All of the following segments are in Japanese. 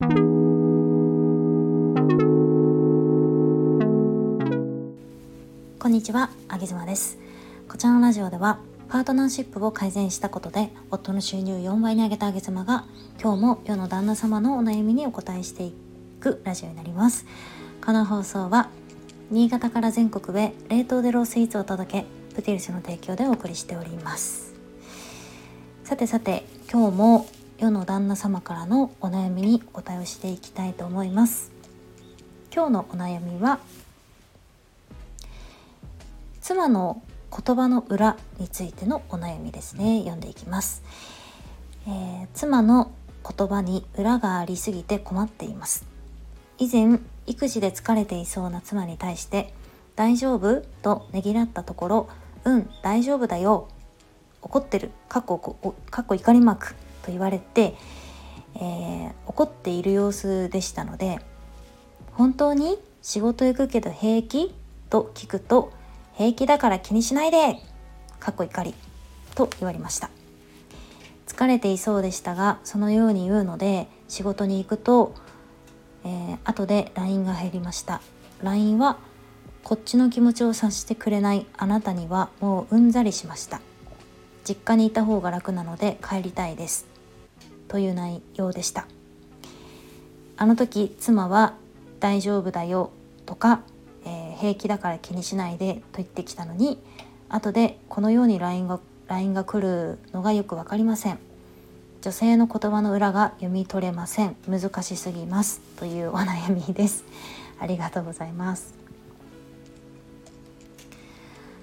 こんにちは、あげずまです。こちらのラジオではパートナーシップを改善したことで夫の収入を4倍に上げたあげ妻が今日も世の旦那様のお悩みにお答えしていくラジオになります。この放送は新潟から全国へ冷凍でロースイーツをお届けプティルスの提供でお送りしております。さてさて今日も世の旦那様からのお悩みにお答えをしていきたいと思います。今日のお悩みは妻の言葉の裏についてのお悩みですね。読んでいきます、えー、妻の言葉に裏がありすぎて困っています。以前育児で疲れていそうな妻に対して大丈夫？とねぎらったところうん大丈夫だよ。怒ってる。かっこかっこ怒りマークと言われて、えー、怒っている様子でしたので本当に仕事行くけど平気？と聞くと平気だから気にしないでかっこ怒り。と言われました。疲れていそうでしたがそのように言うので仕事に行くと、えー、後で LINE が入りました。LINE はこっちの気持ちを察してくれないあなたにはもううんざりしました。実家にいた方が楽なので帰りたいです。という内容でした。あの時妻は大丈夫だよとか平気だから気にしないでと言ってきたのに後でこのように LINE が LINE が来るのがよく分かりません。女性の言葉の裏が読み取れません。難しすぎますというお悩みです。ありがとうございます。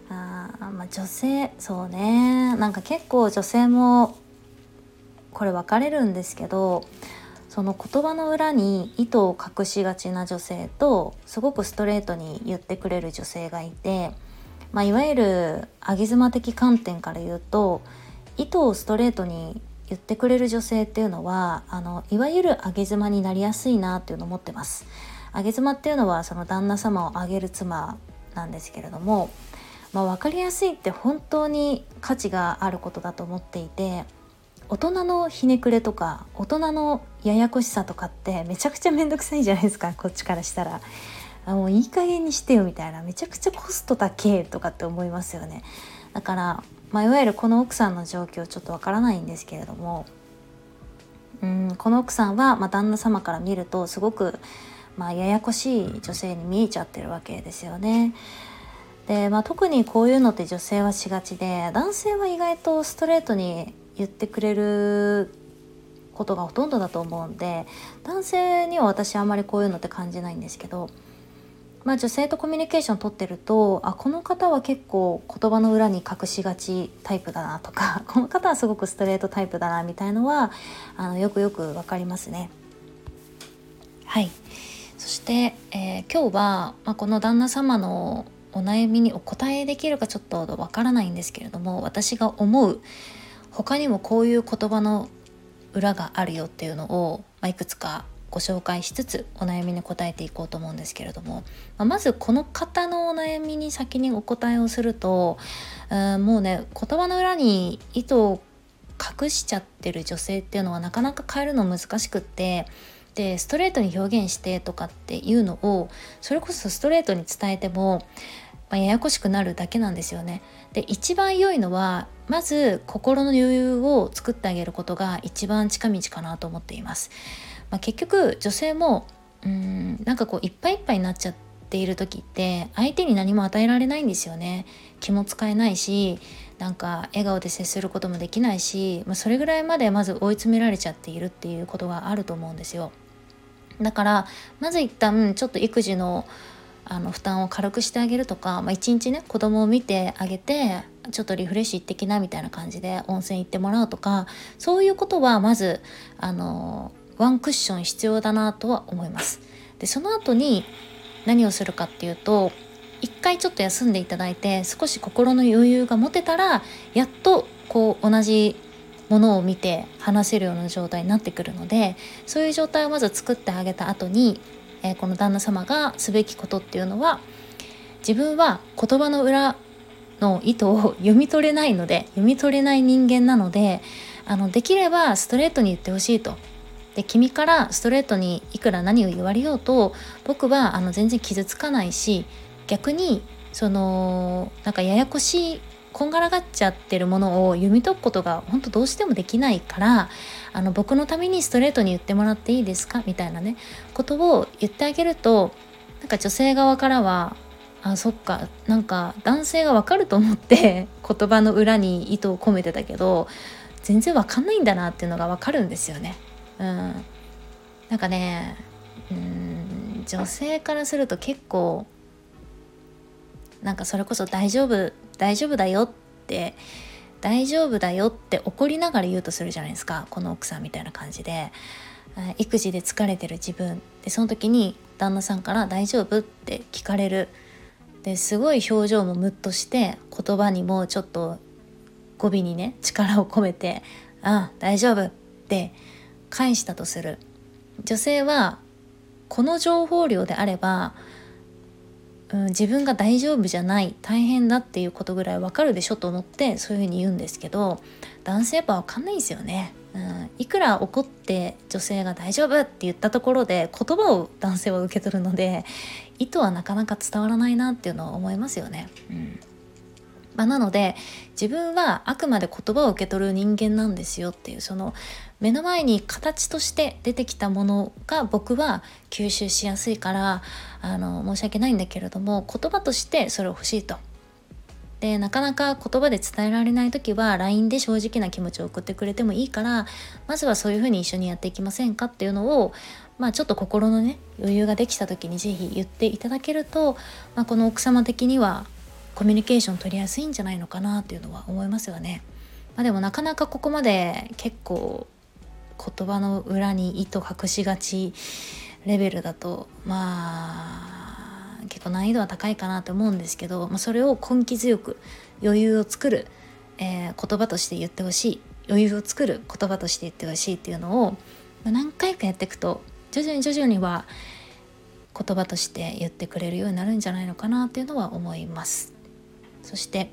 あまあ女性そうね。なんか結構女性もこれ分かれるんですけどその言葉の裏に意図を隠しがちな女性とすごくストレートに言ってくれる女性がいて、まあ、いわゆるあぎ妻的観点から言うと意図をストレートに言ってくれる女性っていうのはあのいわゆる上げ妻になりやすいなっていうのを思ってます。上げ妻っていうのはその旦那様を上げる妻なんですけれども、まあ、分かりやすいって本当に価値があることだと思っていて大人のひねくれとか大人のややこしさとかってめちゃくちゃ面倒くさいじゃないですかこっちからしたら。あもういい加減にしてよみたいな。めちゃくちゃコスト高えとかって思いますよね。だから、まあ、いわゆるこの奥さんの状況ちょっとわからないんですけれども。うんこの奥さんは、まあ、旦那様から見るとすごく、まあ、ややこしい女性に見えちゃってるわけですよね。で、まあ、特にこういうのって女性はしがちで男性は意外とストレートに言ってくれることがほとんどだと思うんで男性には私あんまりこういうのって感じないんですけど、まあ、女性とコミュニケーション取ってるとあこの方は結構言葉の裏に隠しがちタイプだなとか この方はすごくストレートタイプだなみたいのはあのよくよく分かりますね。はいそして、えー、今日は、まあ、この旦那様のお悩みにお答えできるかちょっとわからないんですけれども私が思う他にもこういう言葉の裏があるよっていうのを、まあ、いくつかご紹介しつつお悩みに答えていこうと思うんですけれども、まあ、まずこの方のお悩みに先にお答えをするとうんもうね言葉の裏に意図を隠しちゃってる女性っていうのはなかなか変えるの難しくってでストレートに表現してとかっていうのをそれこそストレートに伝えてもまあ、ややこしくなるだけなんですよね。で一番良いのはまず心の余裕を作ってあげることが一番近道かなと思っています。まあ、結局女性もうんなんかこういっぱいいっぱいになっちゃっている時って相手に何も与えられないんですよね。気も使えないしなんか笑顔で接することもできないし、まあ、それぐらいまでまず追い詰められちゃっているっていうことがあると思うんですよ。だからまず一旦ちょっと育児のあの負担を軽くしてあげるとか、まあ、一日ね子供を見てあげてちょっとリフレッシュ行ってきなみたいな感じで温泉行ってもらうとかそういうことはまずあのワンクッション必要だなとは思います。でその後に何をするかっていうと一回ちょっと休んでいただいて少し心の余裕が持てたらやっとこう同じものを見て話せるような状態になってくるのでそういう状態をまず作ってあげた後にえー、この旦那様がすべきことっていうのは自分は言葉の裏の意図を読み取れないので読み取れない人間なのであのできればストレートに言ってほしいと。で君からストレートにいくら何を言われようと僕はあの全然傷つかないし逆にそのなんかややこしいこんがらがっちゃってるものを読み解くことが本当どうしてもできないからあの僕のためにストレートに言ってもらっていいですか？みたいなねことを言ってあげるとなんか女性側からはあそっかなんか男性がわかると思って 言葉の裏に意図を込めてたけど全然わかんないんだなっていうのがわかるんですよね。うん、なんかねうん女性からすると結構なんかそれこそ大丈夫大丈夫だよって大丈夫だよって怒りながら言うとするじゃないですかこの奥さんみたいな感じで育児で疲れてる自分でその時に旦那さんから「大丈夫?」って聞かれるですごい表情もムッとして言葉にもちょっと語尾にね力を込めて「ああ大丈夫」って返したとする女性はこの情報量であれば、うん、自分が大丈夫じゃない大変だっていうことぐらいわかるでしょと思ってそういうふうに言うんですけど男性やっぱ分かんないんですよね。うん、いくら怒って女性が「大丈夫」って言ったところで言葉を男性は受け取るので意図はなかなか伝わらないなっていうのは思いますよね。うんまあ、なので自分はあくまで言葉を受け取る人間なんですよっていうその目の前に形として出てきたものが僕は吸収しやすいからあの申し訳ないんだけれども言葉としてそれを欲しいとでなかなか言葉で伝えられない時は LINE で正直な気持ちを送ってくれてもいいからまずはそういうふうに一緒にやっていきませんかっていうのをまあちょっと心のね余裕ができた時に是非言っていただけると、まあ、この奥様的にはコミュニケーション取りやすいんじゃないのかなっていうのは思いますよね。まあ、でもなかなかここまで結構言葉の裏に意図隠しがちレベルだとまあ結構難易度は高いかなと思うんですけど、まあ、それを根気強く余裕を作る、えー、言葉として言ってほしい余裕を作る言葉として言ってほしいっていうのを、ま、何回かやっていくと徐々に徐々には言葉として言ってくれるようになるんじゃないのかなっていうのは思います。そして、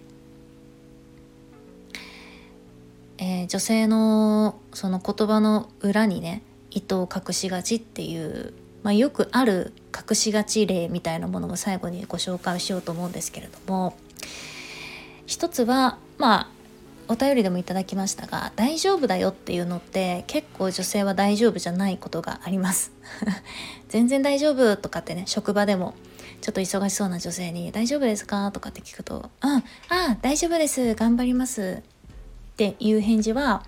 えー、女性のその言葉の裏にね意図を隠しがちっていうまあ、よくある隠しがち例みたいなものも最後にご紹介しようと思うんですけれども一つはまあお便りでもいただきましたが大丈夫だよっていうのって結構女性は大丈夫じゃないことがあります 全然大丈夫とかってね職場でもちょっと忙しそうな女性に「大丈夫ですか?」とかって聞くと「うんああ大丈夫です頑張ります」っていう返事は、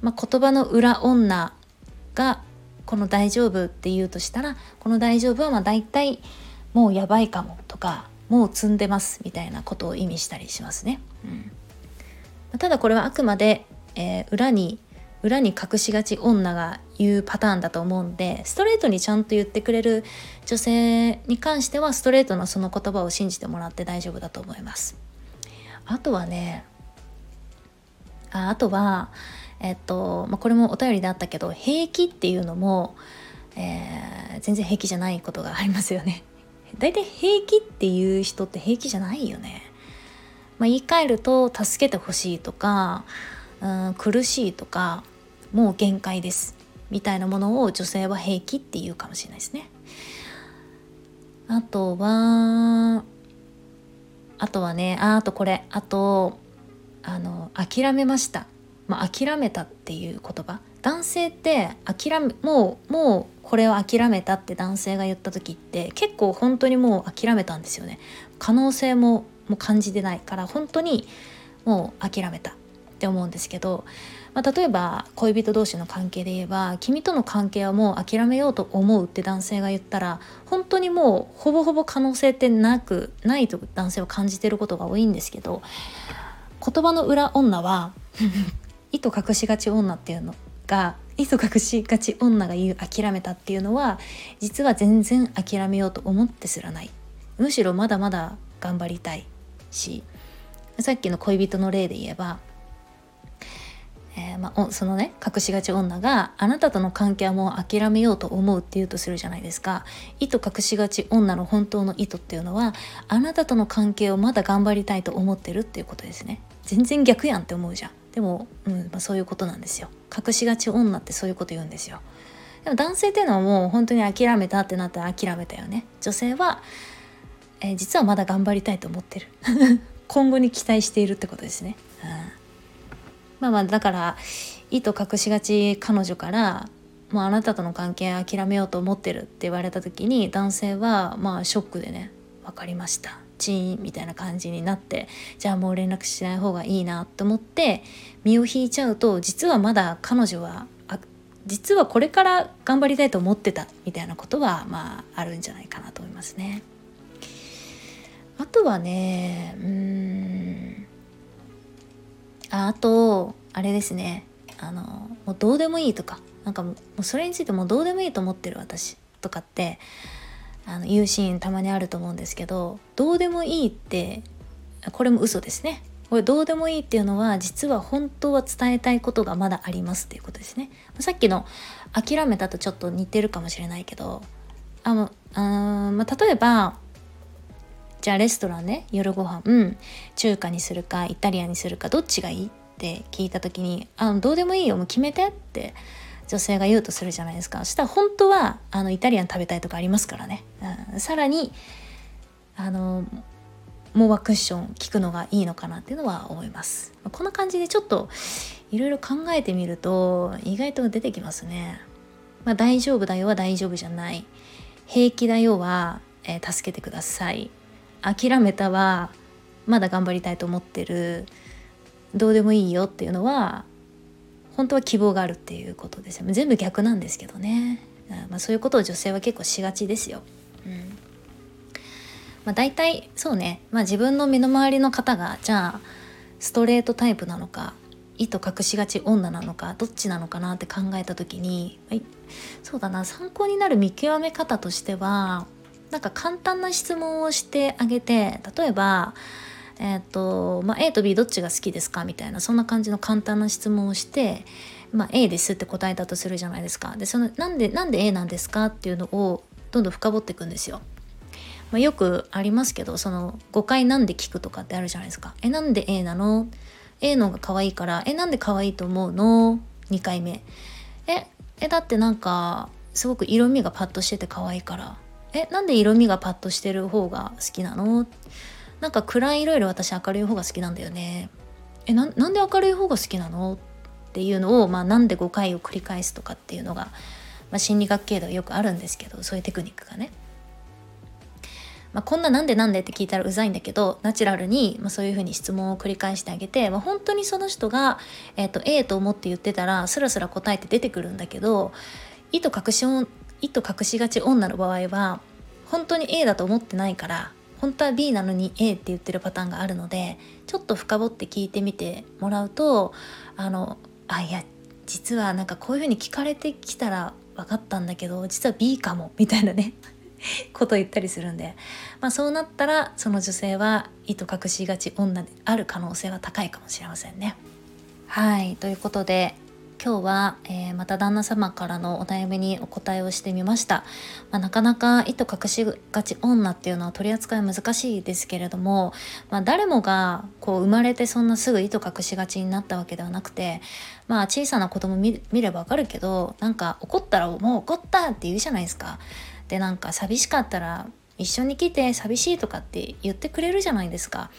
まあ、言葉の裏女がこの大丈夫って言うとしたらこの大丈夫はまあ大体もうやばいかもとかもう積んでますみたいなことを意味したりしますね。うん、ただこれはあくまで、えー、裏に裏に隠しがち女が言うパターンだと思うんでストレートにちゃんと言ってくれる女性に関してはストレートのその言葉を信じてもらって大丈夫だと思います。あとはねああとはえっと、まあ、これもお便りであったけど平気っていうのも、えー、全然平気じゃないことがありますよね。大体平気っていう人って平気じゃないよね。まあ、言い換えると助けてほしいとか、うん、苦しいとかもう限界ですみたいなものを女性は平気っていうかもしれないですね。あとはあとはねああとこれあとあの諦めました。まあ、諦めたっていう言葉。男性って諦めもうもうこれを諦めたって男性が言った時って結構本当にもう諦めたんですよね。可能性もも感じてないから本当にもう諦めたって思うんですけど、まあ、例えば恋人同士の関係で言えば君との関係はもう諦めようと思うって男性が言ったら本当にもうほぼほぼ可能性ってなくないと男性は感じてることが多いんですけど言葉の裏女は 意図隠しがち女っていうのが意図隠しがち女が言う諦めたっていうのは実は全然諦めようと思ってすらない。むしろまだまだ頑張りたい。しさっきの恋人の例で言えば、えー、まあ、そのね隠しがち女があなたとの関係はもう諦めようと思うって言うとするじゃないですか。意図隠しがち女の本当の意図っていうのはあなたとの関係をまだ頑張りたいと思ってるっていうことですね。全然逆やんって思うじゃん。でも、うんまあ、そういうことなんですよ。隠しがち女ってそういうこと言うんですよ。でも男性っていうのはもう本当に諦めたってなったら諦めたよね。女性は、えー、実はまだ頑張りたいと思ってる。今後に期待しているってことですね、うん、まあまあだから意図隠しがち彼女からもうあなたとの関係諦めようと思ってるって言われた時に男性はまあショックでね分かりました。チーンみたいな感じになってじゃあもう連絡しない方がいいなと思って身を引いちゃうと実はまだ彼女はあ実はこれから頑張りたいと思ってたみたいなことはまああるんじゃないかなと思いますね。あとはねうん。あとあれですね。あのもうどうでもいいとか。なんかもうそれについてもうどうでもいいと思ってる私とかってあの言うシーンたまにあると思うんですけどどうでもいいってこれも嘘ですね。これどうでもいいっていうのは実は本当は伝えたいことがまだありますっていうことですね。さっきの諦めたとちょっと似てるかもしれないけどあのあ、まあ、例えばじゃあレストランね夜ご飯、うん、中華にするかイタリアンにするかどっちがいいって聞いた時に「あどうでもいいよもう決めて」って女性が言うとするじゃないですか。そしたら本当はあのイタリアン食べたいとかありますからね、うん、さらにあのモバクッション聞くのがいいのかなっていうのは思います。こんな感じでちょっといろいろ考えてみると意外と出てきますね、まあ、大丈夫だよは大丈夫じゃない。平気だよは、えー、助けてください諦めたはまだ頑張りたいと思ってるどうでもいいよっていうのは本当は希望があるっていうことですよ。全部逆なんですけどね、まあ、そういうことを女性は結構しがちですよ。うん。まあ、大体そうね、まあ、自分の身の回りの方がじゃあストレートタイプなのか意図隠しがち女なのかどっちなのかなって考えた時に、はい、そうだな。参考になる見極め方としてはなんか簡単な質問をしてあげて例えばえーとまあ、A と B どっちが好きですか？みたいなそんな感じの簡単な質問をして、まあ、A ですって答えたとするじゃないですかでそのなんでなんで A なんですか？っていうのをどんどん深掘っていくんですよ。まあ、よくありますけどその誤解なんで聞くとかってあるじゃないですか。えなんで A なの ?A の方が可愛いからえなんで可愛いと思うの ?2 回目。ええだってなんかすごく色味がパッとしてて可愛いからえなんで色味がパッとしてる方が好きなの？なんか暗い色より私明るい方が好きなんだよね。えななんで明るい方が好きなの？っていうのを、まあ、なんで5回を繰り返すとかっていうのが、まあ、心理学系ではよくあるんですけどそういうテクニックがね。まあ、こんななんでなんでって聞いたらうざいんだけどナチュラルに、まあ、そういうふうに質問を繰り返してあげて、まあ、本当にその人が、えーと、A と思って言ってたらスラスラ答えて出てくるんだけど意図隠し意図隠しがち女の場合は本当に A だと思ってないから本当は B なのに A って言ってるパターンがあるのでちょっと深掘って聞いてみてもらうとあのあいや実はなんかこういうふうに聞かれてきたら分かったんだけど実は B かもみたいなね こと言ったりするんで、まあ、そうなったらその女性は意図隠しがち女である可能性は高いかもしれませんね。はいということで今日は、えー、また旦那様からのお悩みにお答えをしてみました、まあ、なかなか意図隠しがち女っていうのは取り扱い難しいですけれども、まあ、誰もがこう生まれてそんなすぐ意図隠しがちになったわけではなくてまあ小さな子供見見ればわかるけどなんか怒ったらもう怒ったって言うじゃないですか。でなんか寂しかったら一緒に来て寂しいとかって言ってくれるじゃないですか。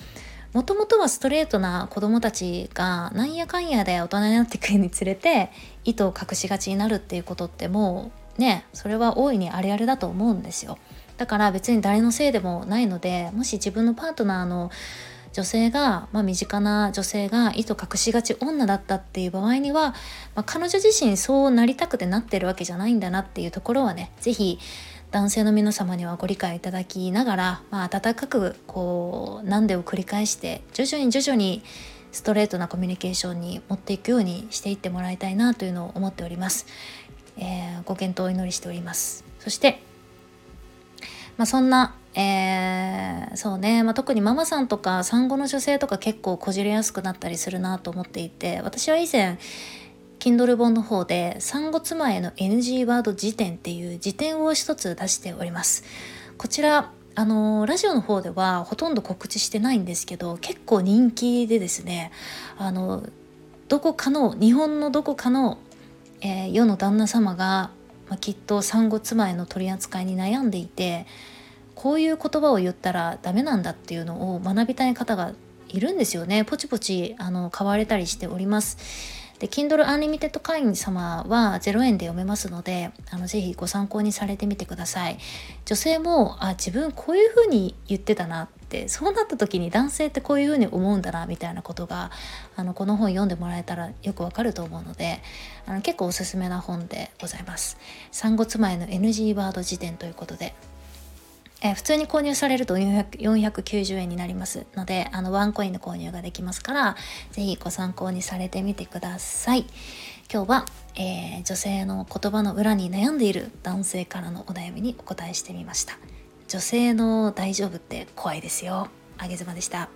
もともとはストレートな子供たちがなんやかんやで大人になっていくにつれて意図を隠しがちになるっていうことってもうねそれは大いにあれあれだと思うんですよ。だから別に誰のせいでもないのでもし自分のパートナーの女性が、まあ、身近な女性が意図隠しがち女だったっていう場合には、まあ、彼女自身そうなりたくてなってるわけじゃないんだなっていうところはね是非男性の皆様にはご理解いただきながら、まあ、温かくこう何でを繰り返して徐々に徐々にストレートなコミュニケーションに持っていくようにしていってもらいたいなというのを思っております。えー、ご検討をお祈りしております。そして、まあ、そんな、えー、そうね、まあ、特にママさんとか産後の女性とか結構こじれやすくなったりするなと思っていて私は以前 Kindle 本の方で産後妻への NG ワード辞典っていう辞典を一つ出しております。こちらあのラジオの方ではほとんど告知してないんですけど結構人気でですねあのどこかの日本のどこかの、えー、世の旦那様が、まあ、きっと産後妻への取り扱いに悩んでいてこういう言葉を言ったらダメなんだっていうのを学びたい方がいるんですよねポチポチあの買われたりしておりますで Kindle Unlimited 会員様は0円で読めますのであのぜひご参考にされてみてください。女性もあ自分こういうふうに言ってたなってそうなった時に男性ってこういうふうに思うんだなみたいなことがあのこの本読んでもらえたらよくわかると思うのであの結構おすすめな本でございます。産後妻への NG ワード辞典ということで。えー、普通に購入されると490円になりますのであのワンコインの購入ができますから是非ご参考にされてみてください。今日は、えー、女性の言葉の裏に悩んでいる男性からのお悩みにお答えしてみました。女性の大丈夫って怖いですよ。あげずまでした。